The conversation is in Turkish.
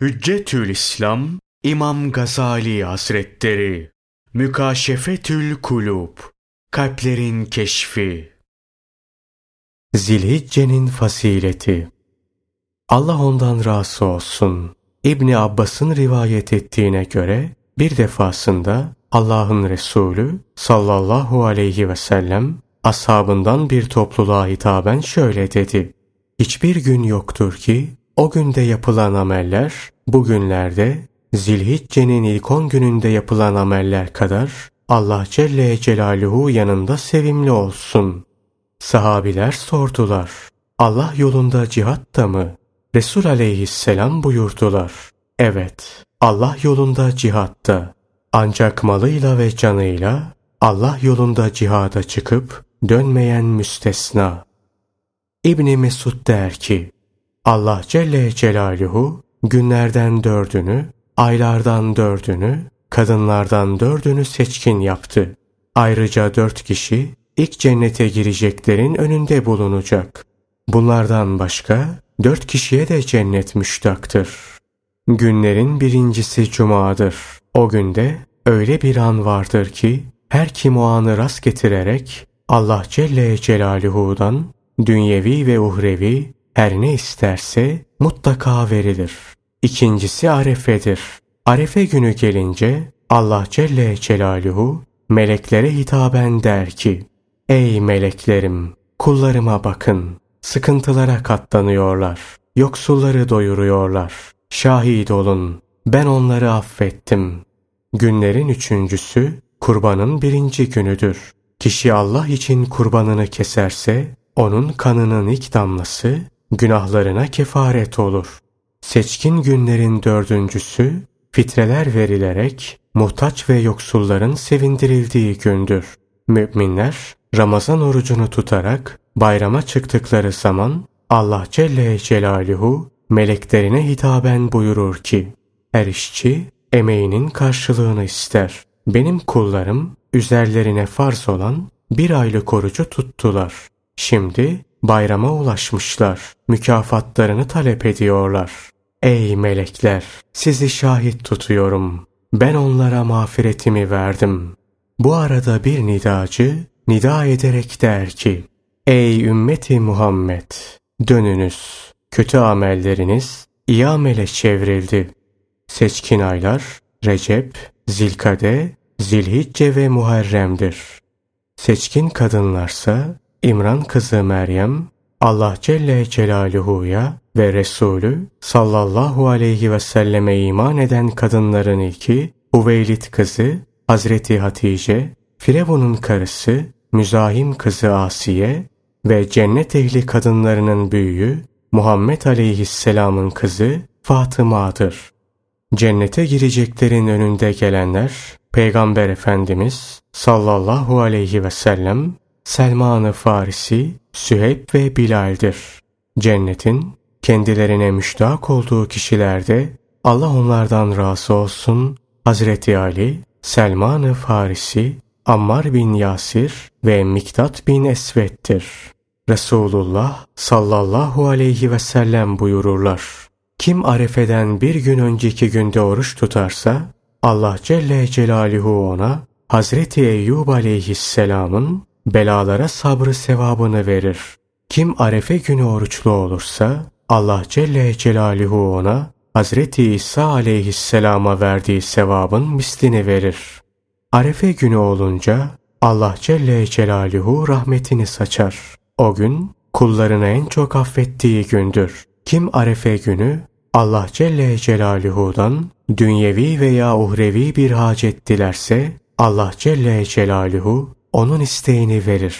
Hüccetül İslam İmam Gazali Hazretleri Mükaşefetül Kulub Kalplerin Keşfi Zilhicce'nin Fasileti Allah ondan razı olsun. İbni Abbas'ın rivayet ettiğine göre bir defasında Allah'ın Resulü sallallahu aleyhi ve sellem ashabından bir topluluğa hitaben şöyle dedi. Hiçbir gün yoktur ki o günde yapılan ameller bugünlerde Zilhicce'nin ilk on gününde yapılan ameller kadar Allah Celle Celaluhu yanında sevimli olsun. Sahabiler sordular. Allah yolunda cihat da mı? Resul aleyhisselam buyurdular. Evet, Allah yolunda cihatta. Ancak malıyla ve canıyla Allah yolunda cihada çıkıp dönmeyen müstesna. İbni Mesud der ki, Allah Celle Celaluhu günlerden dördünü, aylardan dördünü, kadınlardan dördünü seçkin yaptı. Ayrıca dört kişi ilk cennete gireceklerin önünde bulunacak. Bunlardan başka dört kişiye de cennet müştaktır. Günlerin birincisi cumadır. O günde öyle bir an vardır ki her kim o anı rast getirerek Allah Celle Celaluhu'dan dünyevi ve uhrevi her ne isterse mutlaka verilir. İkincisi Arefe'dir. Arefe günü gelince Allah Celle Celaluhu meleklere hitaben der ki Ey meleklerim kullarıma bakın sıkıntılara katlanıyorlar yoksulları doyuruyorlar şahit olun ben onları affettim. Günlerin üçüncüsü kurbanın birinci günüdür. Kişi Allah için kurbanını keserse onun kanının ilk damlası günahlarına kefaret olur. Seçkin günlerin dördüncüsü fitreler verilerek muhtaç ve yoksulların sevindirildiği gündür. Müminler Ramazan orucunu tutarak bayrama çıktıkları zaman Allah Celle Celaluhu meleklerine hitaben buyurur ki her işçi emeğinin karşılığını ister. Benim kullarım üzerlerine farz olan bir aylık orucu tuttular. Şimdi bayrama ulaşmışlar. Mükafatlarını talep ediyorlar. Ey melekler! Sizi şahit tutuyorum. Ben onlara mağfiretimi verdim. Bu arada bir nidacı nida ederek der ki, Ey ümmeti Muhammed! Dönünüz. Kötü amelleriniz iyi amele çevrildi. Seçkin aylar Recep, Zilkade, Zilhicce ve Muharrem'dir. Seçkin kadınlarsa İmran kızı Meryem, Allah Celle Celaluhu'ya ve Resulü sallallahu aleyhi ve selleme iman eden kadınların ilki Hüveylid kızı Hazreti Hatice, Firavun'un karısı Müzahim kızı Asiye ve cennet ehli kadınlarının büyüğü Muhammed aleyhisselamın kızı Fatıma'dır. Cennete gireceklerin önünde gelenler Peygamber Efendimiz sallallahu aleyhi ve sellem Selman-ı Farisi, Süheyb ve Bilal'dir. Cennetin kendilerine müştak olduğu kişilerde Allah onlardan razı olsun Hazreti Ali, Selman-ı Farisi, Ammar bin Yasir ve Miktat bin Esved'tir. Resulullah sallallahu aleyhi ve sellem buyururlar. Kim arefeden bir gün önceki günde oruç tutarsa Allah Celle Celaluhu ona Hazreti Eyyub aleyhisselamın belalara sabrı sevabını verir. Kim arefe günü oruçlu olursa Allah Celle Celaluhu ona Hazreti İsa aleyhisselama verdiği sevabın mislini verir. Arefe günü olunca Allah Celle Celaluhu rahmetini saçar. O gün kullarına en çok affettiği gündür. Kim arefe günü Allah Celle Celaluhu'dan dünyevi veya uhrevi bir hacet dilerse Allah Celle Celaluhu onun isteğini verir.